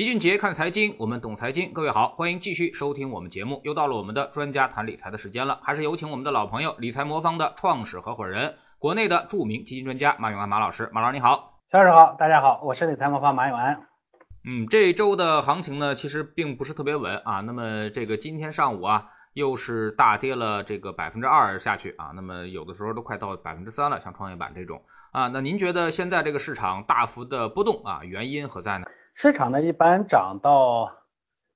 齐俊杰看财经，我们懂财经。各位好，欢迎继续收听我们节目。又到了我们的专家谈理财的时间了，还是有请我们的老朋友理财魔方的创始合伙人，国内的著名基金专家马永安马老师。马老师你好，肖老师好，大家好，我是理财魔方马永安。嗯，这周的行情呢，其实并不是特别稳啊。那么这个今天上午啊，又是大跌了这个百分之二下去啊。那么有的时候都快到百分之三了，像创业板这种啊。那您觉得现在这个市场大幅的波动啊，原因何在呢？市场呢，一般涨到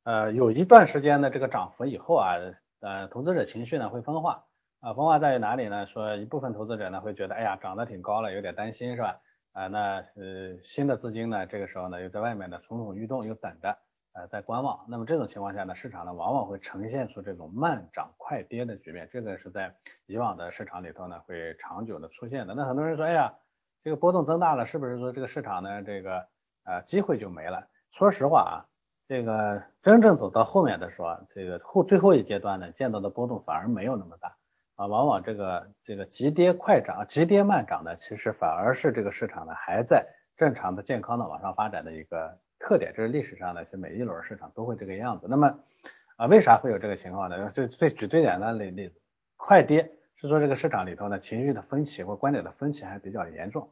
呃有一段时间的这个涨幅以后啊，呃，投资者情绪呢会分化啊，分化在于哪里呢？说一部分投资者呢会觉得，哎呀，涨得挺高了，有点担心是吧？啊，那呃新的资金呢，这个时候呢又在外面呢蠢蠢欲动，又等着呃在观望。那么这种情况下呢，市场呢往往会呈现出这种慢涨快跌的局面，这个是在以往的市场里头呢会长久的出现的。那很多人说，哎呀，这个波动增大了，是不是说这个市场呢这个？啊，机会就没了。说实话啊，这个真正走到后面的时候，这个后最后一阶段呢，见到的波动反而没有那么大啊。往往这个这个急跌快涨、急跌慢涨呢，其实反而是这个市场呢还在正常的、健康的往上发展的一个特点。这是历史上呢，就每一轮市场都会这个样子。那么啊，为啥会有这个情况呢？最最举最简单的例子，快跌是说这个市场里头呢，情绪的分歧或观点的分歧还比较严重。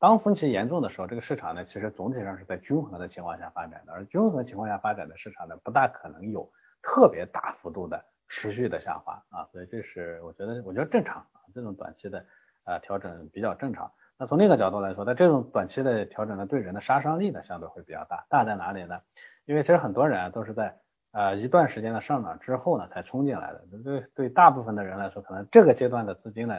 当分歧严重的时候，这个市场呢，其实总体上是在均衡的情况下发展的，而均衡情况下发展的市场呢，不大可能有特别大幅度的持续的下滑啊，所以这是我觉得，我觉得正常啊，这种短期的呃调整比较正常。那从另一个角度来说，在这种短期的调整呢，对人的杀伤力呢，相对会比较大。大在哪里呢？因为其实很多人啊，都是在呃一段时间的上涨之后呢，才冲进来的。对对，大部分的人来说，可能这个阶段的资金呢。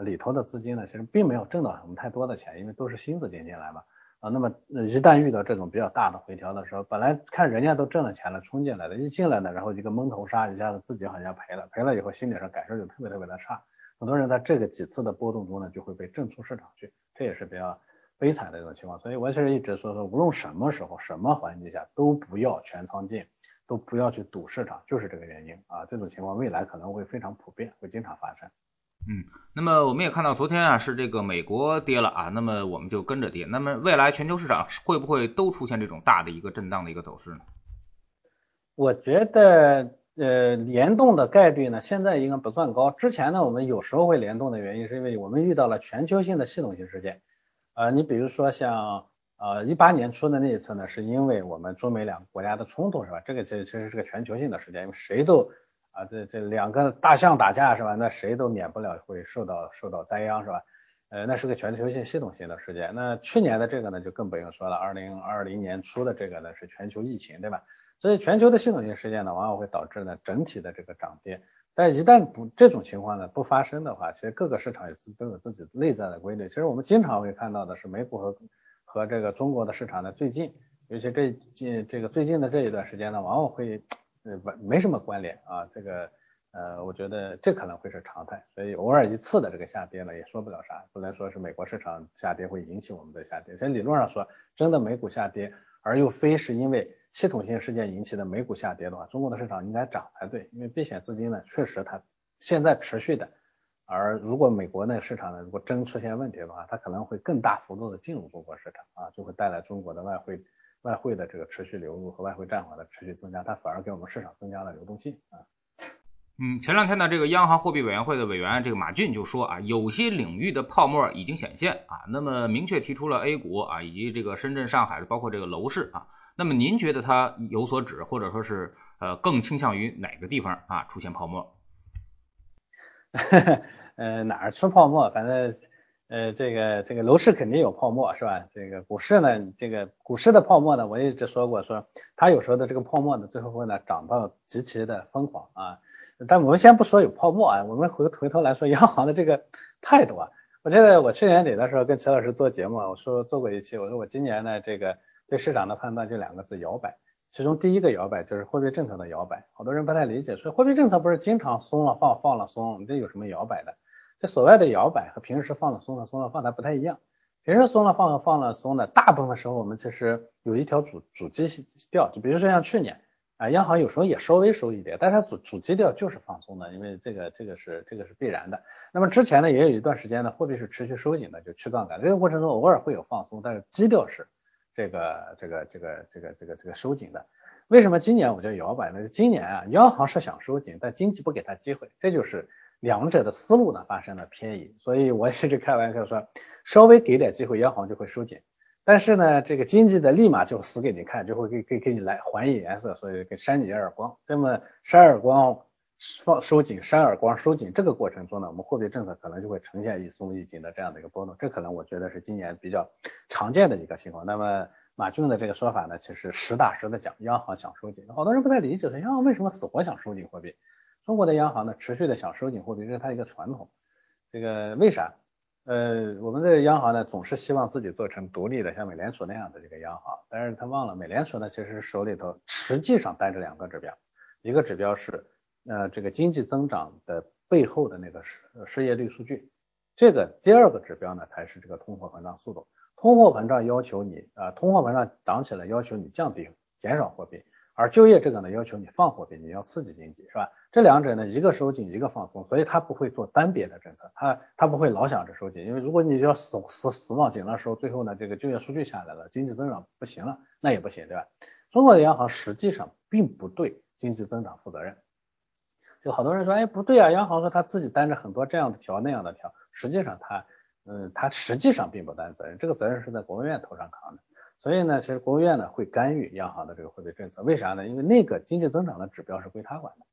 里头的资金呢，其实并没有挣到什么太多的钱，因为都是新资金进来嘛。啊，那么一旦遇到这种比较大的回调的时候，本来看人家都挣了钱了，冲进来的，一进来呢，然后一个蒙头杀，一下子自己好像赔了，赔了以后心理上感受就特别特别的差。很多人在这个几次的波动中呢，就会被震出市场去，这也是比较悲惨的一种情况。所以我其实一直说说，无论什么时候、什么环境下，都不要全仓进，都不要去赌市场，就是这个原因啊。这种情况未来可能会非常普遍，会经常发生。嗯，那么我们也看到昨天啊是这个美国跌了啊，那么我们就跟着跌。那么未来全球市场会不会都出现这种大的一个震荡的一个走势呢？我觉得呃联动的概率呢现在应该不算高。之前呢我们有时候会联动的原因是因为我们遇到了全球性的系统性事件。呃，你比如说像呃一八年初的那一次呢，是因为我们中美两个国家的冲突是吧？这个其实其实是个全球性的事件，因为谁都。啊，这这两个大象打架是吧？那谁都免不了会受到受到灾殃是吧？呃，那是个全球性系统性的事件。那去年的这个呢，就更不用说了。二零二零年初的这个呢，是全球疫情，对吧？所以全球的系统性事件呢，往往会导致呢整体的这个涨跌。但一旦不这种情况呢不发生的话，其实各个市场有都有自己内在的规律。其实我们经常会看到的是美股和和这个中国的市场呢，最近，尤其这近这个最近的这一段时间呢，往往会。呃，不，没什么关联啊，这个，呃，我觉得这可能会是常态，所以偶尔一次的这个下跌呢，也说不了啥，不能说是美国市场下跌会引起我们的下跌。从理论上说，真的美股下跌，而又非是因为系统性事件引起的美股下跌的话，中国的市场应该涨才对，因为避险资金呢，确实它现在持续的，而如果美国那个市场呢，如果真出现问题的话，它可能会更大幅度的进入中国市场啊，就会带来中国的外汇。外汇的这个持续流入和外汇占款的持续增加，它反而给我们市场增加了流动性啊。嗯，前两天呢，这个央行货币委员会的委员这个马骏就说啊，有些领域的泡沫已经显现啊，那么明确提出了 A 股啊以及这个深圳、上海的包括这个楼市啊，那么您觉得它有所指，或者说是呃更倾向于哪个地方啊出现泡沫？呃，哪儿出泡沫？反正。呃，这个这个楼市肯定有泡沫是吧？这个股市呢，这个股市的泡沫呢，我一直说过，说它有时候的这个泡沫呢，最后会呢涨到极其的疯狂啊。但我们先不说有泡沫啊，我们回回头来说央行的这个态度啊。我记得我去年底的时候跟齐老师做节目，我说做过一期，我说我今年呢这个对市场的判断就两个字摇摆，其中第一个摇摆就是货币政策的摇摆，好多人不太理解，说货币政策不是经常松了放，放了松，你这有什么摇摆的？这所谓的摇摆和平时放了松了松了放它不太一样。平时松了放了放了松的，大部分时候我们其实有一条主主基调，就比如说像去年啊，央行有时候也稍微收一点，但它主主基调就是放松的，因为这个这个是这个是必然的。那么之前呢，也有一段时间呢，货币是持续收紧的，就去杠杆。这个过程中偶尔会有放松，但是基调是这个这个这个这个这个这个收紧的。为什么今年我叫摇摆呢？今年啊，央行是想收紧，但经济不给他机会，这就是两者的思路呢发生了偏移。所以我甚至开玩笑说，稍微给点机会，央行就会收紧。但是呢，这个经济的立马就死给你看，就会给给给你来还以颜色，所以给扇你一耳光。那么扇耳光放收紧，扇耳光收紧，这个过程中呢，我们货币政策可能就会呈现一松一紧的这样的一个波动。这可能我觉得是今年比较常见的一个情况。那么马骏的这个说法呢，其实实打实的讲，央行想收紧，好多人不太理解，说央行为什么死活想收紧货币？中国的央行呢，持续的想收紧货币，这是它一个传统。这个为啥？呃，我们的央行呢，总是希望自己做成独立的，像美联储那样的这个央行，但是他忘了，美联储呢，其实手里头实际上带着两个指标，一个指标是呃这个经济增长的背后的那个失失业率数据，这个第二个指标呢，才是这个通货膨胀速度。通货膨胀要求你啊，通货膨胀涨起来要求你降低减少货币。而就业这个呢，要求你放货币，你要刺激经济，是吧？这两者呢，一个收紧，一个放松，所以他不会做单边的政策，他他不会老想着收紧，因为如果你要死死死往紧了收，最后呢，这个就业数据下来了，经济增长不行了，那也不行，对吧？中国的央行实际上并不对经济增长负责任，就好多人说，哎，不对啊，央行说他自己担着很多这样的条那样的条，实际上他，嗯，他实际上并不担责任，这个责任是在国务院头上扛的。所以呢，其实国务院呢会干预央行的这个货币政策，为啥呢？因为那个经济增长的指标是归他管的。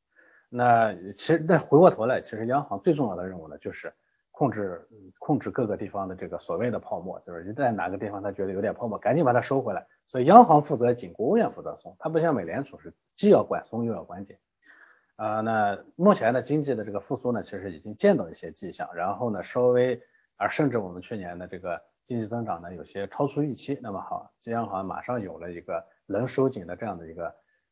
那其实再回过头来，其实央行最重要的任务呢就是控制控制各个地方的这个所谓的泡沫，就是一旦哪个地方他觉得有点泡沫，赶紧把它收回来。所以央行负责紧，国务院负责松，它不像美联储是既要管松又要管紧。啊，那目前的经济的这个复苏呢，其实已经见到一些迹象，然后呢稍微啊，甚至我们去年的这个。经济增长呢有些超出预期，那么好，央行马上有了一个能收紧的这样的一个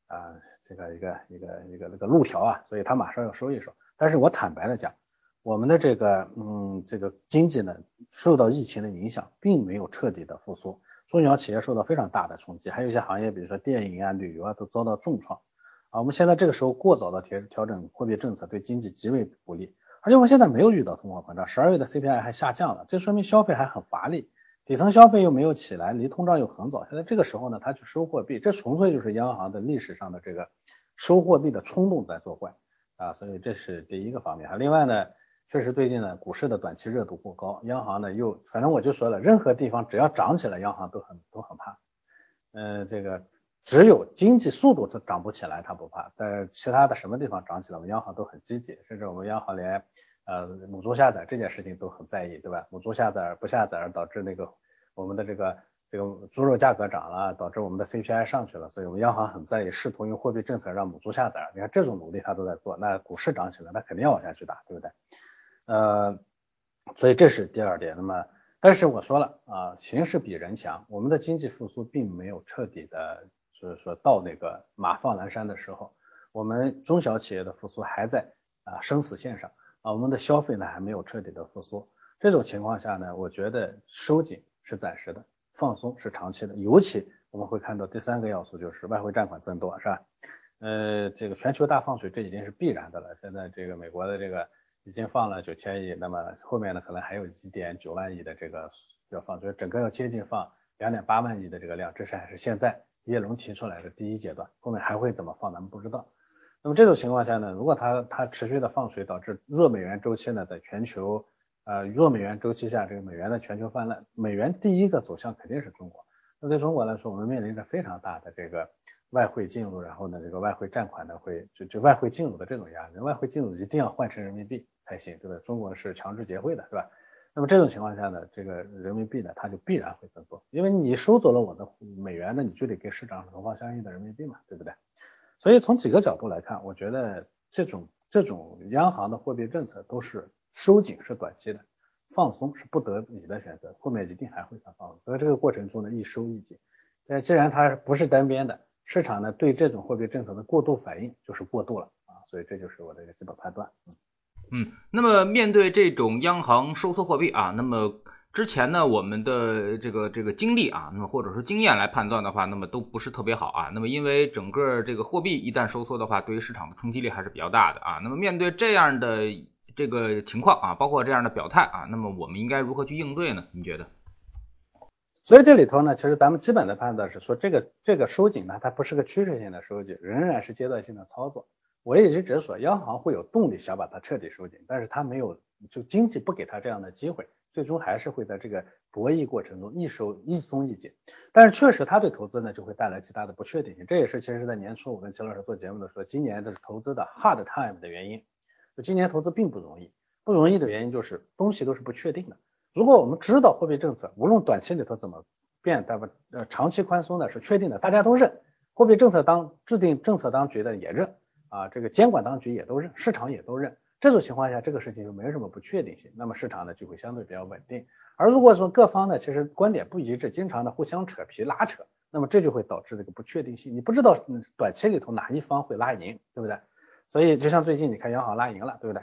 啊这个一个一个一个那个路条啊，所以它马上要收一收。但是我坦白的讲，我们的这个嗯这个经济呢受到疫情的影响，并没有彻底的复苏，中小企业受到非常大的冲击，还有一些行业，比如说电影啊、旅游啊都遭到重创啊。我们现在这个时候过早的调调整货币政策，对经济极为不利。而且我现在没有遇到通货膨胀，十二月的 CPI 还下降了，这说明消费还很乏力，底层消费又没有起来，离通胀又很早。现在这个时候呢，他去收货币，这纯粹就是央行的历史上的这个收货币的冲动在作怪啊，所以这是第一个方面。另外呢，确实最近呢股市的短期热度过高，央行呢又反正我就说了，任何地方只要涨起来，央行都很都很怕，嗯，这个。只有经济速度它涨不起来，它不怕，但是其他的什么地方涨起来，我们央行都很积极，甚至我们央行连呃母猪下载这件事情都很在意，对吧？母猪下载不下载导致那个我们的这个这个猪肉价格涨了，导致我们的 CPI 上去了，所以我们央行很在意，试图用货币政策让母猪下载。你看这种努力它都在做，那股市涨起来，那肯定要往下去打，对不对？呃，所以这是第二点。那么，但是我说了啊，形势比人强，我们的经济复苏并没有彻底的。就是说到那个马放南山的时候，我们中小企业的复苏还在啊生死线上啊，我们的消费呢还没有彻底的复苏。这种情况下呢，我觉得收紧是暂时的，放松是长期的。尤其我们会看到第三个要素就是外汇占款增多，是吧？呃，这个全球大放水这已经是必然的了。现在这个美国的这个已经放了九千亿，那么后面呢可能还有一点九万亿的这个要放，就是整个要接近放两点八万亿的这个量，这是还是现在。叶龙提出来的第一阶段，后面还会怎么放，咱们不知道。那么这种情况下呢，如果它它持续的放水，导致弱美元周期呢，在全球呃弱美元周期下，这个美元的全球泛滥，美元第一个走向肯定是中国。那对中国来说，我们面临着非常大的这个外汇进入，然后呢，这个外汇占款呢会就就外汇进入的这种压力，外汇进入一定要换成人民币才行，对吧？中国是强制结汇的，是吧？那么这种情况下呢，这个人民币呢，它就必然会增多，因为你收走了我的美元，那你就得给市场投放相应的人民币嘛，对不对？所以从几个角度来看，我觉得这种这种央行的货币政策都是收紧是短期的，放松是不得已的选择，后面一定还会再放松。所以这个过程中呢，一收一紧。但既然它不是单边的，市场呢对这种货币政策的过度反应就是过度了啊，所以这就是我的一个基本判断。嗯，嗯那么面对这种央行收缩货币啊，那么之前呢，我们的这个这个经历啊，那么或者说经验来判断的话，那么都不是特别好啊。那么因为整个这个货币一旦收缩的话，对于市场的冲击力还是比较大的啊。那么面对这样的这个情况啊，包括这样的表态啊，那么我们应该如何去应对呢？您觉得？所以这里头呢，其实咱们基本的判断是说，这个这个收紧呢，它不是个趋势性的收紧，仍然是阶段性的操作。我也一直说，央行会有动力想把它彻底收紧，但是它没有，就经济不给它这样的机会，最终还是会在这个博弈过程中一收一松一紧。但是确实，它对投资呢就会带来极大的不确定性。这也是其实在年初我跟秦老师做节目的时候，今年的投资的 hard time 的原因。就今年投资并不容易，不容易的原因就是东西都是不确定的。如果我们知道货币政策无论短期里头怎么变，但不？呃，长期宽松的是确定的，大家都认。货币政策当制定政策当局的也认啊，这个监管当局也都认，市场也都认。这种情况下，这个事情就没有什么不确定性，那么市场呢就会相对比较稳定。而如果说各方呢其实观点不一致，经常的互相扯皮拉扯，那么这就会导致这个不确定性，你不知道短期里头哪一方会拉赢，对不对？所以就像最近你看央行拉赢了，对不对？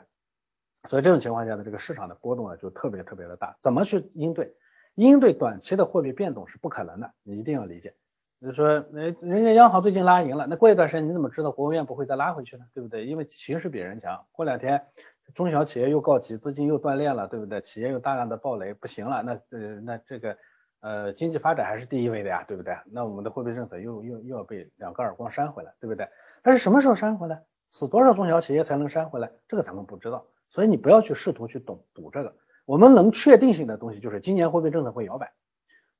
所以这种情况下呢，这个市场的波动呢就特别特别的大。怎么去应对？应对短期的货币变动是不可能的，你一定要理解。比如说，呃，人家央行最近拉赢了，那过一段时间你怎么知道国务院不会再拉回去呢？对不对？因为形势比人强。过两天中小企业又告急，资金又断裂了，对不对？企业又大量的暴雷，不行了，那呃那这个呃经济发展还是第一位的呀，对不对？那我们的货币政策又又又要被两个耳光扇回来，对不对？但是什么时候扇回来？死多少中小企业才能扇回来？这个咱们不知道，所以你不要去试图去懂赌这个。我们能确定性的东西就是今年货币政策会摇摆，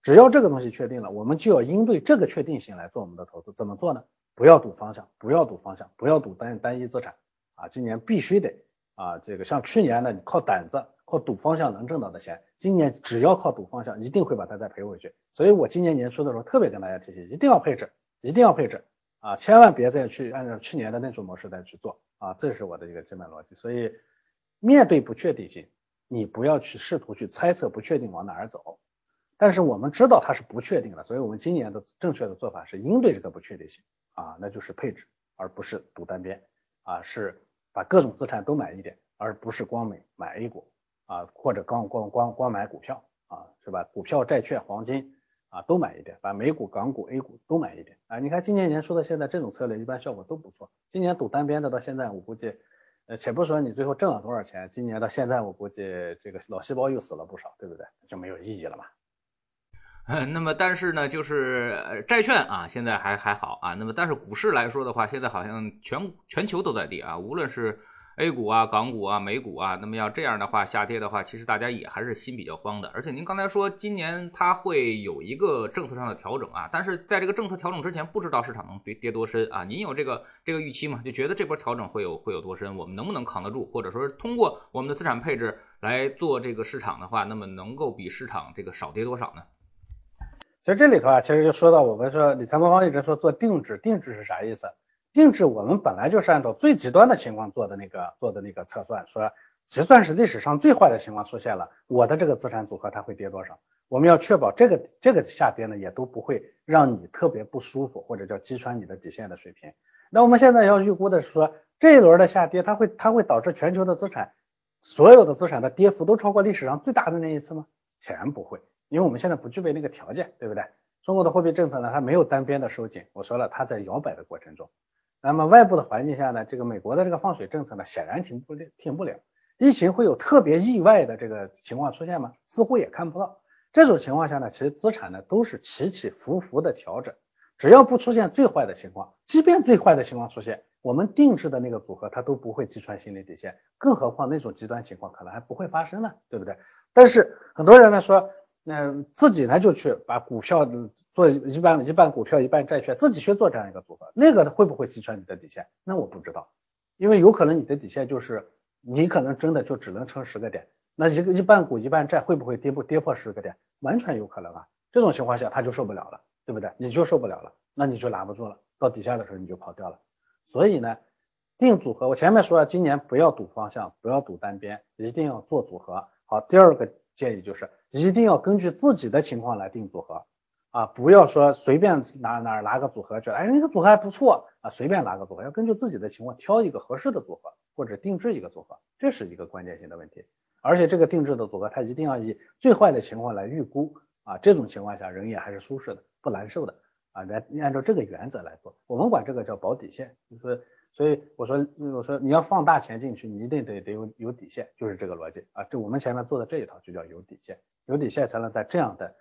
只要这个东西确定了，我们就要应对这个确定性来做我们的投资。怎么做呢？不要赌方向，不要赌方向，不要赌单单一资产啊！今年必须得啊，这个像去年呢，你靠胆子、靠赌方向能挣到的钱，今年只要靠赌方向，一定会把它再赔回去。所以我今年年初的时候特别跟大家提醒，一定要配置，一定要配置。啊，千万别再去按照去年的那种模式再去做啊，这是我的一个基本逻辑。所以面对不确定性，你不要去试图去猜测不确定往哪儿走。但是我们知道它是不确定的，所以我们今年的正确的做法是应对这个不确定性啊，那就是配置，而不是赌单边啊，是把各种资产都买一点，而不是光买买 A 股啊，或者光光光光买股票啊，是吧？股票、债券、黄金。啊，都买一点，把美股、港股、A 股都买一点啊！你看今年年初到现在这种策略一般效果都不错。今年赌单边的到现在我估计，呃，且不说你最后挣了多少钱，今年到现在我估计这个脑细胞又死了不少，对不对？就没有意义了嘛。那么但是呢，就是债券啊，现在还还好啊。那么但是股市来说的话，现在好像全全球都在跌啊，无论是。A 股啊，港股啊，美股啊，那么要这样的话下跌的话，其实大家也还是心比较慌的。而且您刚才说今年它会有一个政策上的调整啊，但是在这个政策调整之前，不知道市场能跌跌多深啊？您有这个这个预期吗？就觉得这波调整会有会有多深？我们能不能扛得住？或者说通过我们的资产配置来做这个市场的话，那么能够比市场这个少跌多少呢？其实这里头啊，其实就说到我们说理财魔方一直说做定制，定制是啥意思？定制我们本来就是按照最极端的情况做的那个做的那个测算，说就算是历史上最坏的情况出现了，我的这个资产组合它会跌多少？我们要确保这个这个下跌呢也都不会让你特别不舒服，或者叫击穿你的底线的水平。那我们现在要预估的是说这一轮的下跌，它会它会导致全球的资产所有的资产的跌幅都超过历史上最大的那一次吗？显然不会，因为我们现在不具备那个条件，对不对？中国的货币政策呢，它没有单边的收紧，我说了，它在摇摆的过程中。那么外部的环境下呢，这个美国的这个放水政策呢，显然停不，停不了。疫情会有特别意外的这个情况出现吗？似乎也看不到。这种情况下呢，其实资产呢都是起起伏伏的调整，只要不出现最坏的情况，即便最坏的情况出现，我们定制的那个组合它都不会击穿心理底线，更何况那种极端情况可能还不会发生呢，对不对？但是很多人呢说，那自己呢就去把股票。做一半一半股票一半债券，自己去做这样一个组合，那个会不会击穿你的底线？那我不知道，因为有可能你的底线就是你可能真的就只能撑十个点，那一个一半股一半债会不会跌不跌破十个点？完全有可能啊，这种情况下他就受不了了，对不对？你就受不了了，那你就拿不住了，到底下的时候你就跑掉了。所以呢，定组合，我前面说了，今年不要赌方向，不要赌单边，一定要做组合。好，第二个建议就是一定要根据自己的情况来定组合。啊，不要说随便拿哪拿个组合，觉得哎那个组合还不错啊，随便拿个组合，要根据自己的情况挑一个合适的组合，或者定制一个组合，这是一个关键性的问题。而且这个定制的组合，它一定要以最坏的情况来预估啊，这种情况下人也还是舒适的，不难受的啊，来按照这个原则来做，我们管这个叫保底线，就是所以我说我说你要放大钱进去，你一定得得有有底线，就是这个逻辑啊，这我们前面做的这一套就叫有底线，有底线才能在这样的。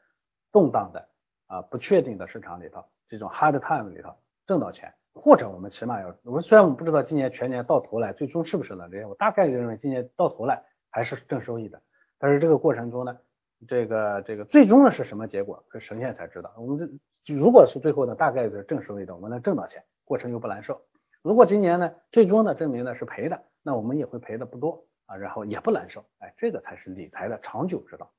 动荡的啊不确定的市场里头，这种 hard time 里头挣到钱，或者我们起码要，我们虽然我们不知道今年全年到头来最终是不是能这样，我大概率认为今年到头来还是正收益的，但是这个过程中呢，这个这个最终的是什么结果，是神仙才知道。我们这如果是最后呢，大概率是正收益的，我们能挣到钱，过程又不难受。如果今年呢，最终呢证明呢是赔的，那我们也会赔的不多啊，然后也不难受，哎，这个才是理财的长久之道。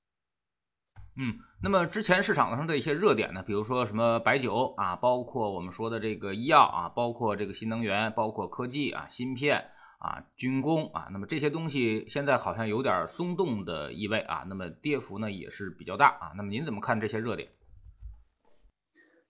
嗯，那么之前市场上的一些热点呢，比如说什么白酒啊，包括我们说的这个医药啊，包括这个新能源，包括科技啊，芯片啊，军工啊，那么这些东西现在好像有点松动的意味啊，那么跌幅呢也是比较大啊，那么您怎么看这些热点？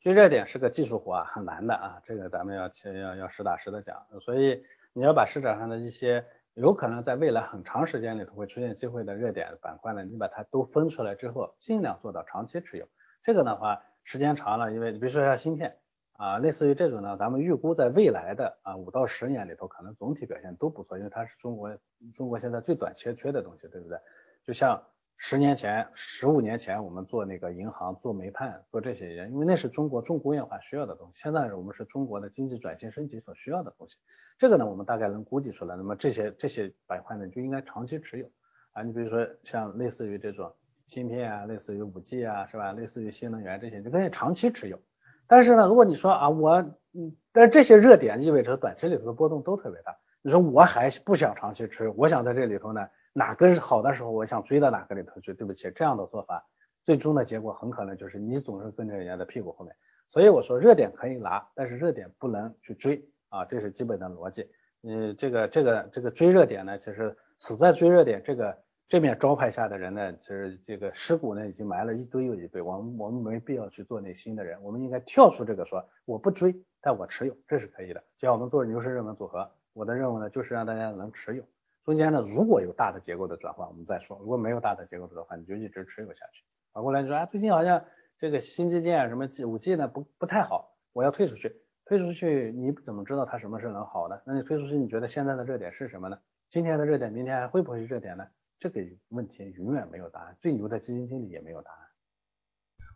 追热点是个技术活啊，很难的啊，这个咱们要要要实打实的讲。所以你要把市场上的一些有可能在未来很长时间里头会出现机会的热点板块呢，你把它都分出来之后，尽量做到长期持有。这个的话，时间长了，因为你比如说像芯片啊，类似于这种呢，咱们预估在未来的啊五到十年里头，可能总体表现都不错，因为它是中国中国现在最短缺缺的东西，对不对？就像。十年前、十五年前，我们做那个银行、做煤炭、做这些人，因为那是中国重工业化需要的东西。现在我们是中国的经济转型升级所需要的东西。这个呢，我们大概能估计出来。那么这些这些板块呢，就应该长期持有啊。你比如说像类似于这种芯片啊，类似于五 G 啊，是吧？类似于新能源这些，就可以长期持有。但是呢，如果你说啊，我嗯，但是这些热点意味着短期里头的波动都特别大。你说我还不想长期持有，我想在这里头呢。哪个是好的时候，我想追到哪个里头去。对不起，这样的做法，最终的结果很可能就是你总是跟着人家的屁股后面。所以我说热点可以拿，但是热点不能去追啊，这是基本的逻辑。嗯，这个这个这个追热点呢，其实死在追热点这个这面招牌下的人呢，其实这个尸骨呢已经埋了一堆又一堆。我们我们没必要去做那新的人，我们应该跳出这个说我不追，但我持有，这是可以的。就像我们做牛市热门组合，我的任务呢就是让大家能持有。中间呢，如果有大的结构的转换，我们再说；如果没有大的结构的转换，你就一直持有下去。反过来就说，啊，最近好像这个新基建啊，什么 G 五 G 呢，不不太好，我要退出去。退出去，你怎么知道它什么是能好呢？那你退出去，你觉得现在的热点是什么呢？今天的热点，明天还会不会是热点呢？这个问题永远没有答案，最牛的基金经理也没有答案。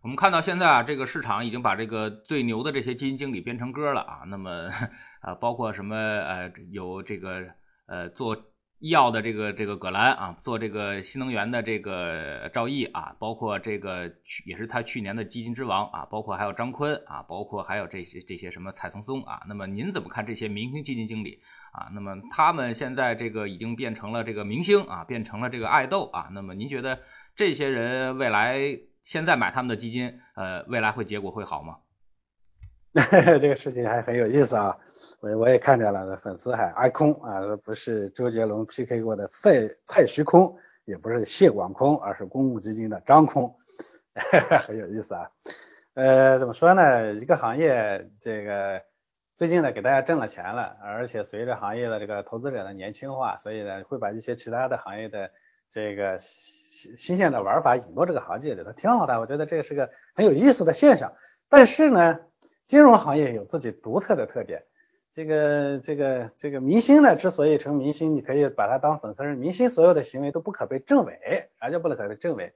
我们看到现在啊，这个市场已经把这个最牛的这些基金经理编成歌了啊。那么 啊，包括什么呃，有这个呃做。医药的这个这个葛兰啊，做这个新能源的这个赵毅啊，包括这个去也是他去年的基金之王啊，包括还有张坤啊，包括还有这些这些什么蔡松松啊，那么您怎么看这些明星基金经理啊？那么他们现在这个已经变成了这个明星啊，变成了这个爱豆啊，那么您觉得这些人未来现在买他们的基金，呃，未来会结果会好吗？这个事情还很有意思啊，我我也看见了，粉丝还阿空啊，不是周杰伦 PK 过的蔡蔡徐坤，也不是谢广坤，而是公募基金的张坤，很有意思啊。呃，怎么说呢？一个行业这个最近呢给大家挣了钱了，而且随着行业的这个投资者的年轻化，所以呢会把一些其他的行业的这个新新鲜的玩法引入这个行业里头，挺好的。我觉得这是个很有意思的现象，但是呢。金融行业有自己独特的特点，这个这个这个明星呢，之所以成明星，你可以把他当粉丝。明星所有的行为都不可被证伪，啥叫不可被证伪？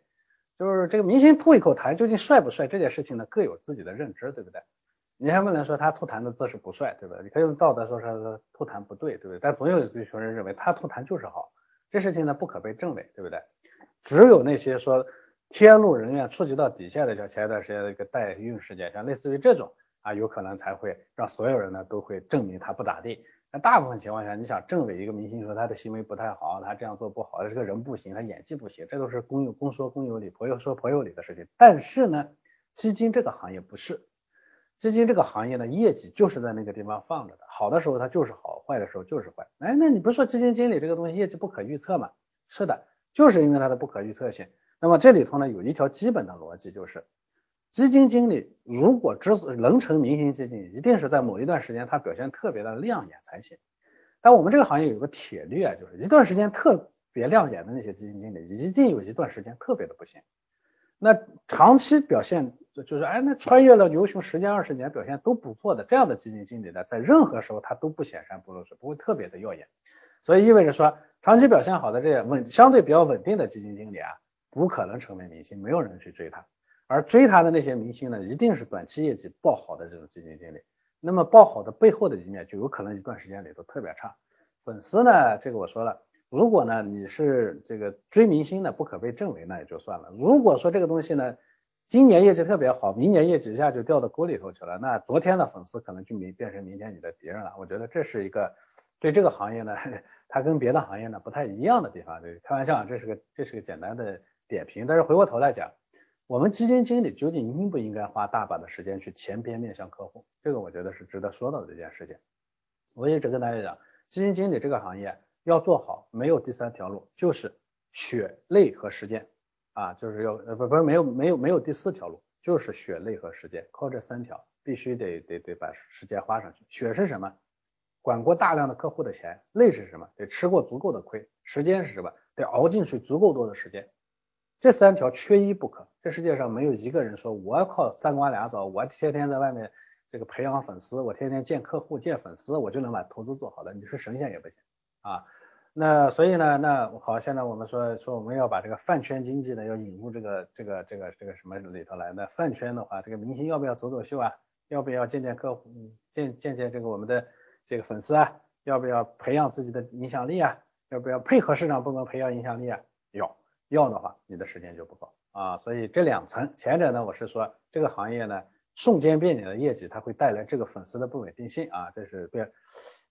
就是这个明星吐一口痰究竟帅不帅这件事情呢，各有自己的认知，对不对？你还不能说他吐痰的姿势不帅，对不对？你可以用道德说说吐痰不对，对不对？但总有一群人认为他吐痰就是好，这事情呢不可被证伪，对不对？只有那些说天怒人怨、触及到底线的，像前一段时间的一个代孕事件，像类似于这种。啊，有可能才会让所有人呢都会证明他不咋地。那大部分情况下，你想证伪一个明星说他的行为不太好，他这样做不好，这个人不行，他演技不行，这都是公有公说公有理，婆有说婆有理的事情。但是呢，基金这个行业不是，基金这个行业呢，业绩就是在那个地方放着的，好的时候它就是好，坏的时候就是坏。哎，那你不是说基金经理这个东西业绩不可预测吗？是的，就是因为它的不可预测性。那么这里头呢，有一条基本的逻辑就是。基金经理如果之所能成明星基金，一定是在某一段时间他表现特别的亮眼才行。但我们这个行业有个铁律啊，就是一段时间特别亮眼的那些基金经理，一定有一段时间特别的不行。那长期表现就是哎，那穿越了牛熊十年二十年表现都不错的这样的基金经理呢，在任何时候他都不显山不露水，不会特别的耀眼。所以意味着说，长期表现好的这些稳相对比较稳定的基金经理啊，不可能成为明星，没有人去追他。而追他的那些明星呢，一定是短期业绩爆好的这种基金经理。那么爆好的背后的一面，就有可能一段时间里头特别差。粉丝呢，这个我说了，如果呢你是这个追明星的不可被证伪，那也就算了。如果说这个东西呢，今年业绩特别好，明年业绩一下就掉到沟里头去了，那昨天的粉丝可能就没变成明天你的敌人了。我觉得这是一个对这个行业呢，它跟别的行业呢不太一样的地方。对，开玩笑，这是个这是个简单的点评。但是回过头来讲。我们基金经理究竟应不应该花大把的时间去前边面向客户？这个我觉得是值得说到的一件事情。我一直跟大家讲，基金经理这个行业要做好，没有第三条路，就是血泪和时间啊，就是要不不是没有没有没有第四条路，就是血泪和时间，靠这三条必须得得得把时间花上去。血是什么？管过大量的客户的钱。泪是什么？得吃过足够的亏。时间是什么？得熬进去足够多的时间。这三条缺一不可。这世界上没有一个人说我靠三瓜俩枣，我天天在外面这个培养粉丝，我天天见客户见粉丝，我就能把投资做好的。你是神仙也不行啊。那所以呢，那好，现在我们说说我们要把这个饭圈经济呢要引入这个这个这个这个什么里头来。那饭圈的话，这个明星要不要走走秀啊？要不要见见客户，见见见这个我们的这个粉丝啊？要不要培养自己的影响力啊？要不要配合市场部门培养影响力啊？要。要的话，你的时间就不够啊，所以这两层，前者呢，我是说这个行业呢，瞬间变脸的业绩，它会带来这个粉丝的不稳定性啊，这是对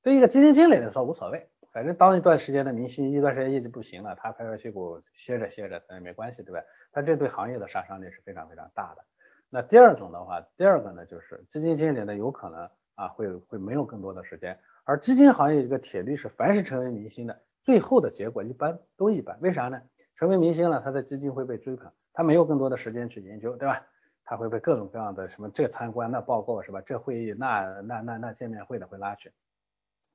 对一个基金经理来说无所谓，反正当一段时间的明星，一段时间业绩不行了，他拍拍屁股歇着歇着，那也没关系，对吧？但这对行业的杀伤力是非常非常大的。那第二种的话，第二个呢，就是基金经理呢，有可能啊，会会没有更多的时间，而基金行业一个铁律是，凡是成为明星的，最后的结果一般都一般，为啥呢？成为明星了，他的基金会被追捧，他没有更多的时间去研究，对吧？他会被各种各样的什么这参观那报告是吧？这会议那那那那见面会的会拉去，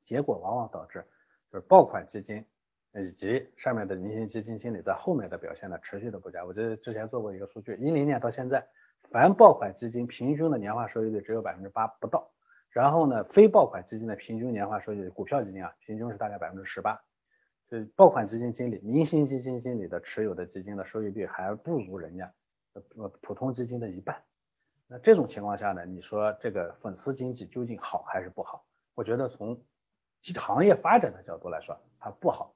结果往往导致就是爆款基金以及上面的明星基金经理在后面的表现呢持续的不佳。我记得之前做过一个数据，一零年到现在，凡爆款基金平均的年化收益率只有百分之八不到，然后呢，非爆款基金的平均年化收益率，股票基金啊，平均是大概百分之十八。就爆款基金经理、明星基金经理的持有的基金的收益率还不如人家呃普通基金的一半。那这种情况下呢，你说这个粉丝经济究竟好还是不好？我觉得从行业发展的角度来说，它不好。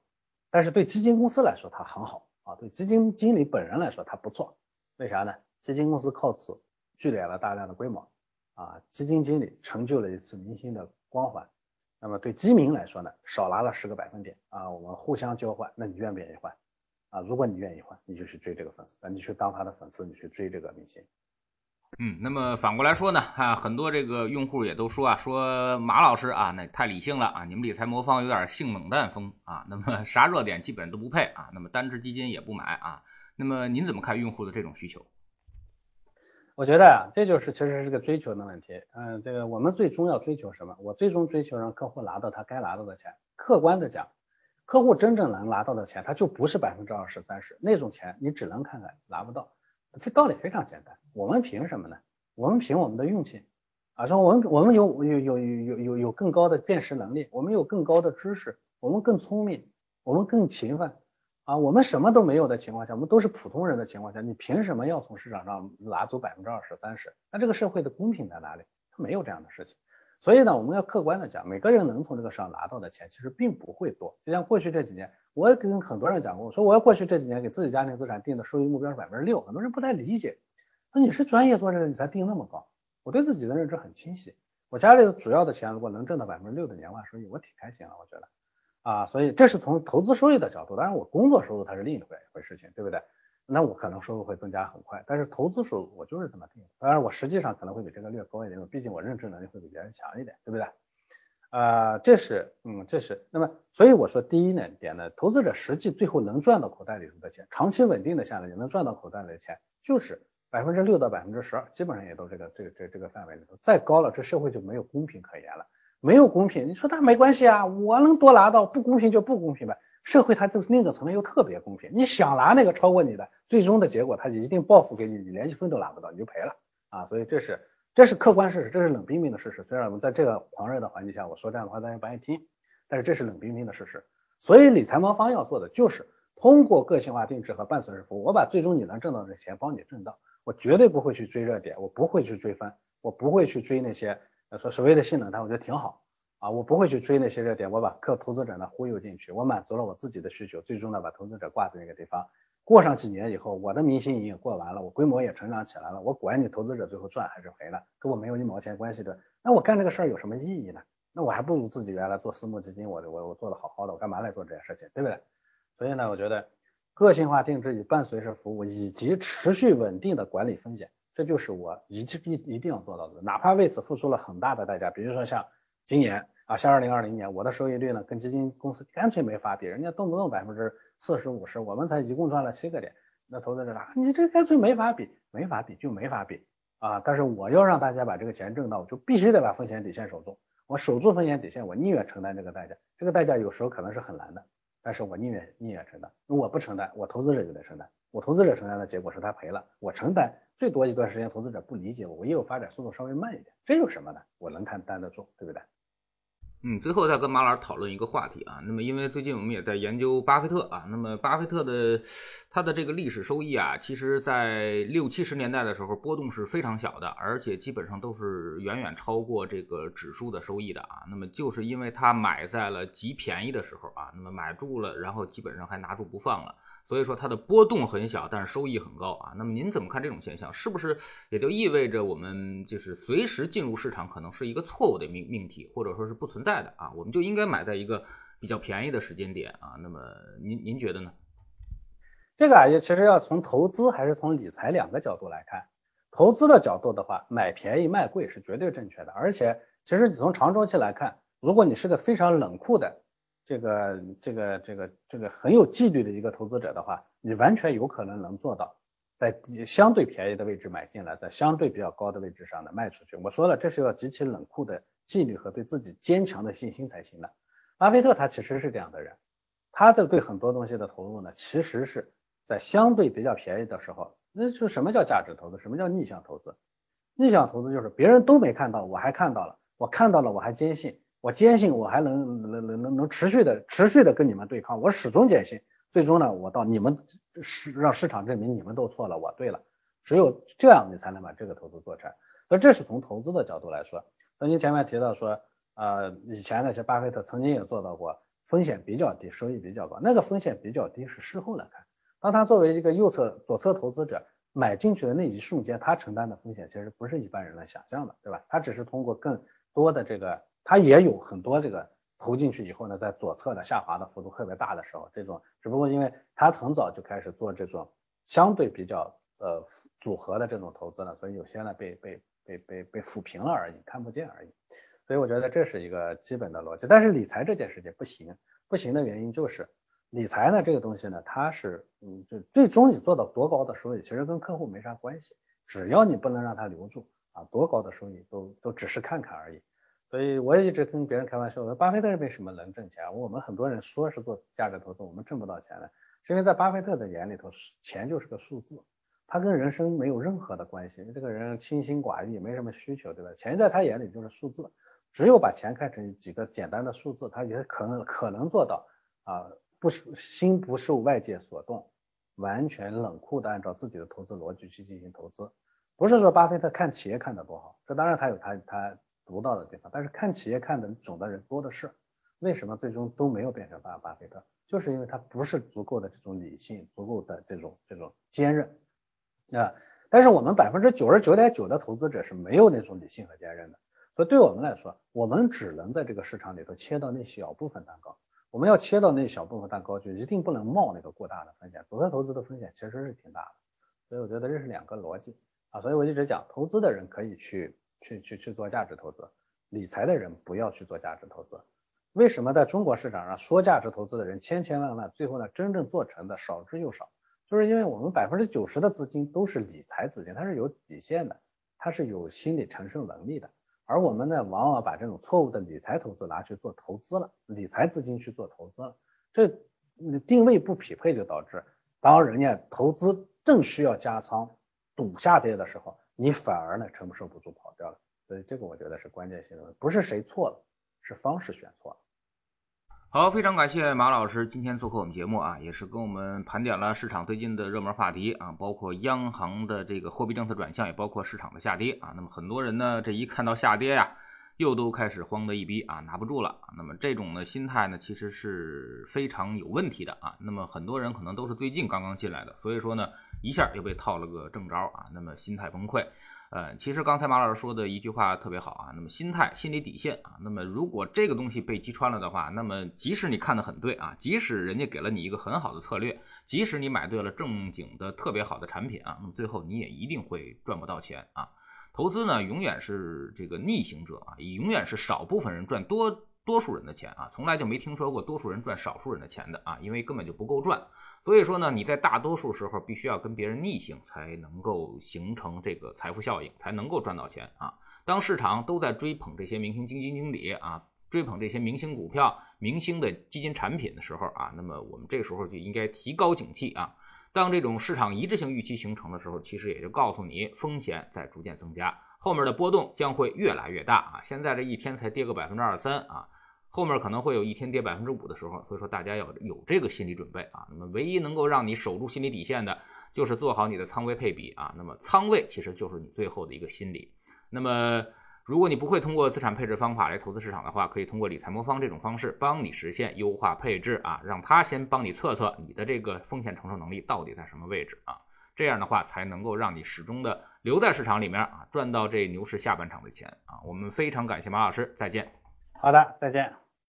但是对基金公司来说，它很好啊。对基金经理本人来说，它不错。为啥呢？基金公司靠此聚敛了大量的规模啊，基金经理成就了一次明星的光环。那么对基民来说呢，少拿了十个百分点啊，我们互相交换，那你愿不愿意换啊？如果你愿意换，你就去追这个粉丝，那你去当他的粉丝，你去追这个明星。嗯，那么反过来说呢，啊，很多这个用户也都说啊，说马老师啊，那太理性了啊，你们理财魔方有点性冷淡风啊，那么啥热点基本都不配啊，那么单只基金也不买啊，那么您怎么看用户的这种需求？我觉得啊，这就是其实是个追求的问题。嗯，这个我们最终要追求什么？我最终追求让客户拿到他该拿到的钱。客观的讲，客户真正能拿到的钱，他就不是百分之二十三十那种钱，你只能看看拿不到。这道理非常简单。我们凭什么呢？我们凭我们的运气啊，说我们我们有有有有有有更高的辨识能力，我们有更高的知识，我们更聪明，我们更勤奋。啊，我们什么都没有的情况下，我们都是普通人的情况下，你凭什么要从市场上拿走百分之二十三十？那这个社会的公平在哪里？它没有这样的事情。所以呢，我们要客观的讲，每个人能从这个上拿到的钱其实并不会多。就像过去这几年，我也跟很多人讲过，我说我要过去这几年给自己家庭资产定的收益目标是百分之六，很多人不太理解。那你是专业做这个，你才定那么高？我对自己的认知很清晰，我家里的主要的钱如果能挣到百分之六的年化收益，我挺开心了，我觉得。啊，所以这是从投资收益的角度，当然我工作收入它是另一回回事情，对不对？那我可能收入会增加很快，但是投资收入我就是这么定，当然我实际上可能会比这个略高一点，毕竟我认知能力会比别人强一点，对不对？啊，这是，嗯，这是，那么所以我说第一呢点呢，投资者实际最后能赚到口袋里头的钱，长期稳定的下来，也能赚到口袋里的钱，就是百分之六到百分之十二，基本上也都这个这个这这个范围里头，再高了，这社会就没有公平可言了。没有公平，你说他没关系啊，我能多拿到，不公平就不公平呗。社会它就另一个层面又特别公平，你想拿那个超过你的，最终的结果他一定报复给你，你连一分都拿不到，你就赔了啊。所以这是这是客观事实，这是冷冰冰的事实。虽然我们在这个狂热的环境下，我说这样的话大家不爱听，但是这是冷冰冰的事实。所以理财魔方要做的就是通过个性化定制和伴随式服务，我把最终你能挣到的钱帮你挣到。我绝对不会去追热点，我不会去追分，我不会去追那些说所谓的性冷淡，我觉得挺好啊，我不会去追那些热点，我把客投资者呢忽悠进去，我满足了我自己的需求，最终呢把投资者挂在那个地方。过上几年以后，我的明星营也过完了，我规模也成长起来了，我管你投资者最后赚还是赔了，跟我没有一毛钱关系的。那我干这个事儿有什么意义呢？那我还不如自己原来做私募基金，我我我做的好好的，我干嘛来做这件事情，对不对？所以呢，我觉得个性化定制与伴随式服务以及持续稳定的管理风险，这就是我一一一定要做到的，哪怕为此付出了很大的代价。比如说像今年啊，像二零二零年，我的收益率呢跟基金公司干脆没法比，人家动不动百分之。四十五十，我们才一共赚了七个点，那投资者啥？你这干脆没法比，没法比就没法比啊！但是我要让大家把这个钱挣到，我就必须得把风险底线守住。我守住风险底线，我宁愿承担这个代价。这个代价有时候可能是很难的，但是我宁愿宁愿承担。我不承担，我投资者就得承担。我投资者承担的结果是他赔了，我承担最多一段时间，投资者不理解我，我业务发展速度稍微慢一点，这有什么呢？我能担担得住，对不对？嗯，最后再跟马老师讨论一个话题啊，那么因为最近我们也在研究巴菲特啊，那么巴菲特的他的这个历史收益啊，其实在六七十年代的时候波动是非常小的，而且基本上都是远远超过这个指数的收益的啊，那么就是因为他买在了极便宜的时候啊，那么买住了，然后基本上还拿住不放了。所以说它的波动很小，但是收益很高啊。那么您怎么看这种现象？是不是也就意味着我们就是随时进入市场可能是一个错误的命命题，或者说是不存在的啊？我们就应该买在一个比较便宜的时间点啊。那么您您觉得呢？这个啊，也其实要从投资还是从理财两个角度来看。投资的角度的话，买便宜卖贵是绝对正确的。而且其实你从长周期来看，如果你是个非常冷酷的。这个这个这个这个很有纪律的一个投资者的话，你完全有可能能做到在相对便宜的位置买进来，在相对比较高的位置上呢卖出去。我说了，这是要极其冷酷的纪律和对自己坚强的信心才行的。巴菲特他其实是这样的人，他这对很多东西的投入呢，其实是在相对比较便宜的时候。那就什么叫价值投资？什么叫逆向投资？逆向投资就是别人都没看到，我还看到了，我看到了，我还坚信。我坚信我还能能能能能持续的持续的跟你们对抗，我始终坚信，最终呢，我到你们市让市场证明你们都错了，我对了，只有这样你才能把这个投资做成。那这是从投资的角度来说。那您前面提到说，呃，以前那些巴菲特曾经也做到过，风险比较低，收益比较高。那个风险比较低是事后来看，当他作为一个右侧左侧投资者买进去的那一瞬间，他承担的风险其实不是一般人能想象的，对吧？他只是通过更多的这个。它也有很多这个投进去以后呢，在左侧的下滑的幅度特别大的时候，这种只不过因为它很早就开始做这种相对比较呃组合的这种投资了，所以有些呢被被被被被抚平了而已，看不见而已。所以我觉得这是一个基本的逻辑。但是理财这件事情不行，不行的原因就是理财呢这个东西呢，它是嗯就最终你做到多高的收益，其实跟客户没啥关系，只要你不能让他留住啊，多高的收益都都只是看看而已。所以我也一直跟别人开玩笑说，巴菲特为什么能挣钱？我们很多人说是做价值投资，我们挣不到钱的，是因为在巴菲特的眼里头，钱就是个数字，他跟人生没有任何的关系。这个人清心寡欲，没什么需求，对吧？钱在他眼里就是数字，只有把钱看成几个简单的数字，他也可能可能做到啊，不是心不受外界所动，完全冷酷的按照自己的投资逻辑去进行投资。不是说巴菲特看企业看得多好，这当然他有他他。独到的地方，但是看企业看的懂的人多的是，为什么最终都没有变成巴巴菲特？就是因为他不是足够的这种理性，足够的这种这种坚韧啊。但是我们百分之九十九点九的投资者是没有那种理性和坚韧的，所以对我们来说，我们只能在这个市场里头切到那小部分蛋糕。我们要切到那小部分蛋糕，就一定不能冒那个过大的风险。组合投资的风险其实是挺大的，所以我觉得这是两个逻辑啊。所以我一直讲，投资的人可以去。去去去做价值投资，理财的人不要去做价值投资。为什么在中国市场上说价值投资的人千千万万，最后呢真正做成的少之又少？就是因为我们百分之九十的资金都是理财资金，它是有底线的，它是有心理承受能力的。而我们呢，往往把这种错误的理财投资拿去做投资了，理财资金去做投资了，这定位不匹配，就导致当人家投资正需要加仓赌下跌的时候。你反而呢承受不住跑掉了，所以这个我觉得是关键性的问题，不是谁错了，是方式选错了。好，非常感谢马老师今天做客我们节目啊，也是跟我们盘点了市场最近的热门话题啊，包括央行的这个货币政策转向，也包括市场的下跌啊。那么很多人呢，这一看到下跌呀，又都开始慌得一逼啊，拿不住了。那么这种呢心态呢，其实是非常有问题的啊。那么很多人可能都是最近刚刚进来的，所以说呢，一下又被套了个正着啊，那么心态崩溃。呃，其实刚才马老师说的一句话特别好啊，那么心态、心理底线啊，那么如果这个东西被击穿了的话，那么即使你看得很对啊，即使人家给了你一个很好的策略，即使你买对了正经的特别好的产品啊，那么最后你也一定会赚不到钱啊。投资呢，永远是这个逆行者啊，永远是少部分人赚多。多数人的钱啊，从来就没听说过多数人赚少数人的钱的啊，因为根本就不够赚。所以说呢，你在大多数时候必须要跟别人逆行，才能够形成这个财富效应，才能够赚到钱啊。当市场都在追捧这些明星基金经理啊，追捧这些明星股票、明星的基金产品的时候啊，那么我们这时候就应该提高警惕啊。当这种市场一致性预期形成的时候，其实也就告诉你风险在逐渐增加，后面的波动将会越来越大啊。现在这一天才跌个百分之二三啊。后面可能会有一天跌百分之五的时候，所以说大家要有这个心理准备啊。那么唯一能够让你守住心理底线的，就是做好你的仓位配比啊。那么仓位其实就是你最后的一个心理。那么如果你不会通过资产配置方法来投资市场的话，可以通过理财魔方这种方式帮你实现优化配置啊，让他先帮你测测你的这个风险承受能力到底在什么位置啊。这样的话才能够让你始终的留在市场里面啊，赚到这牛市下半场的钱啊。我们非常感谢马老师，再见。好的，再见。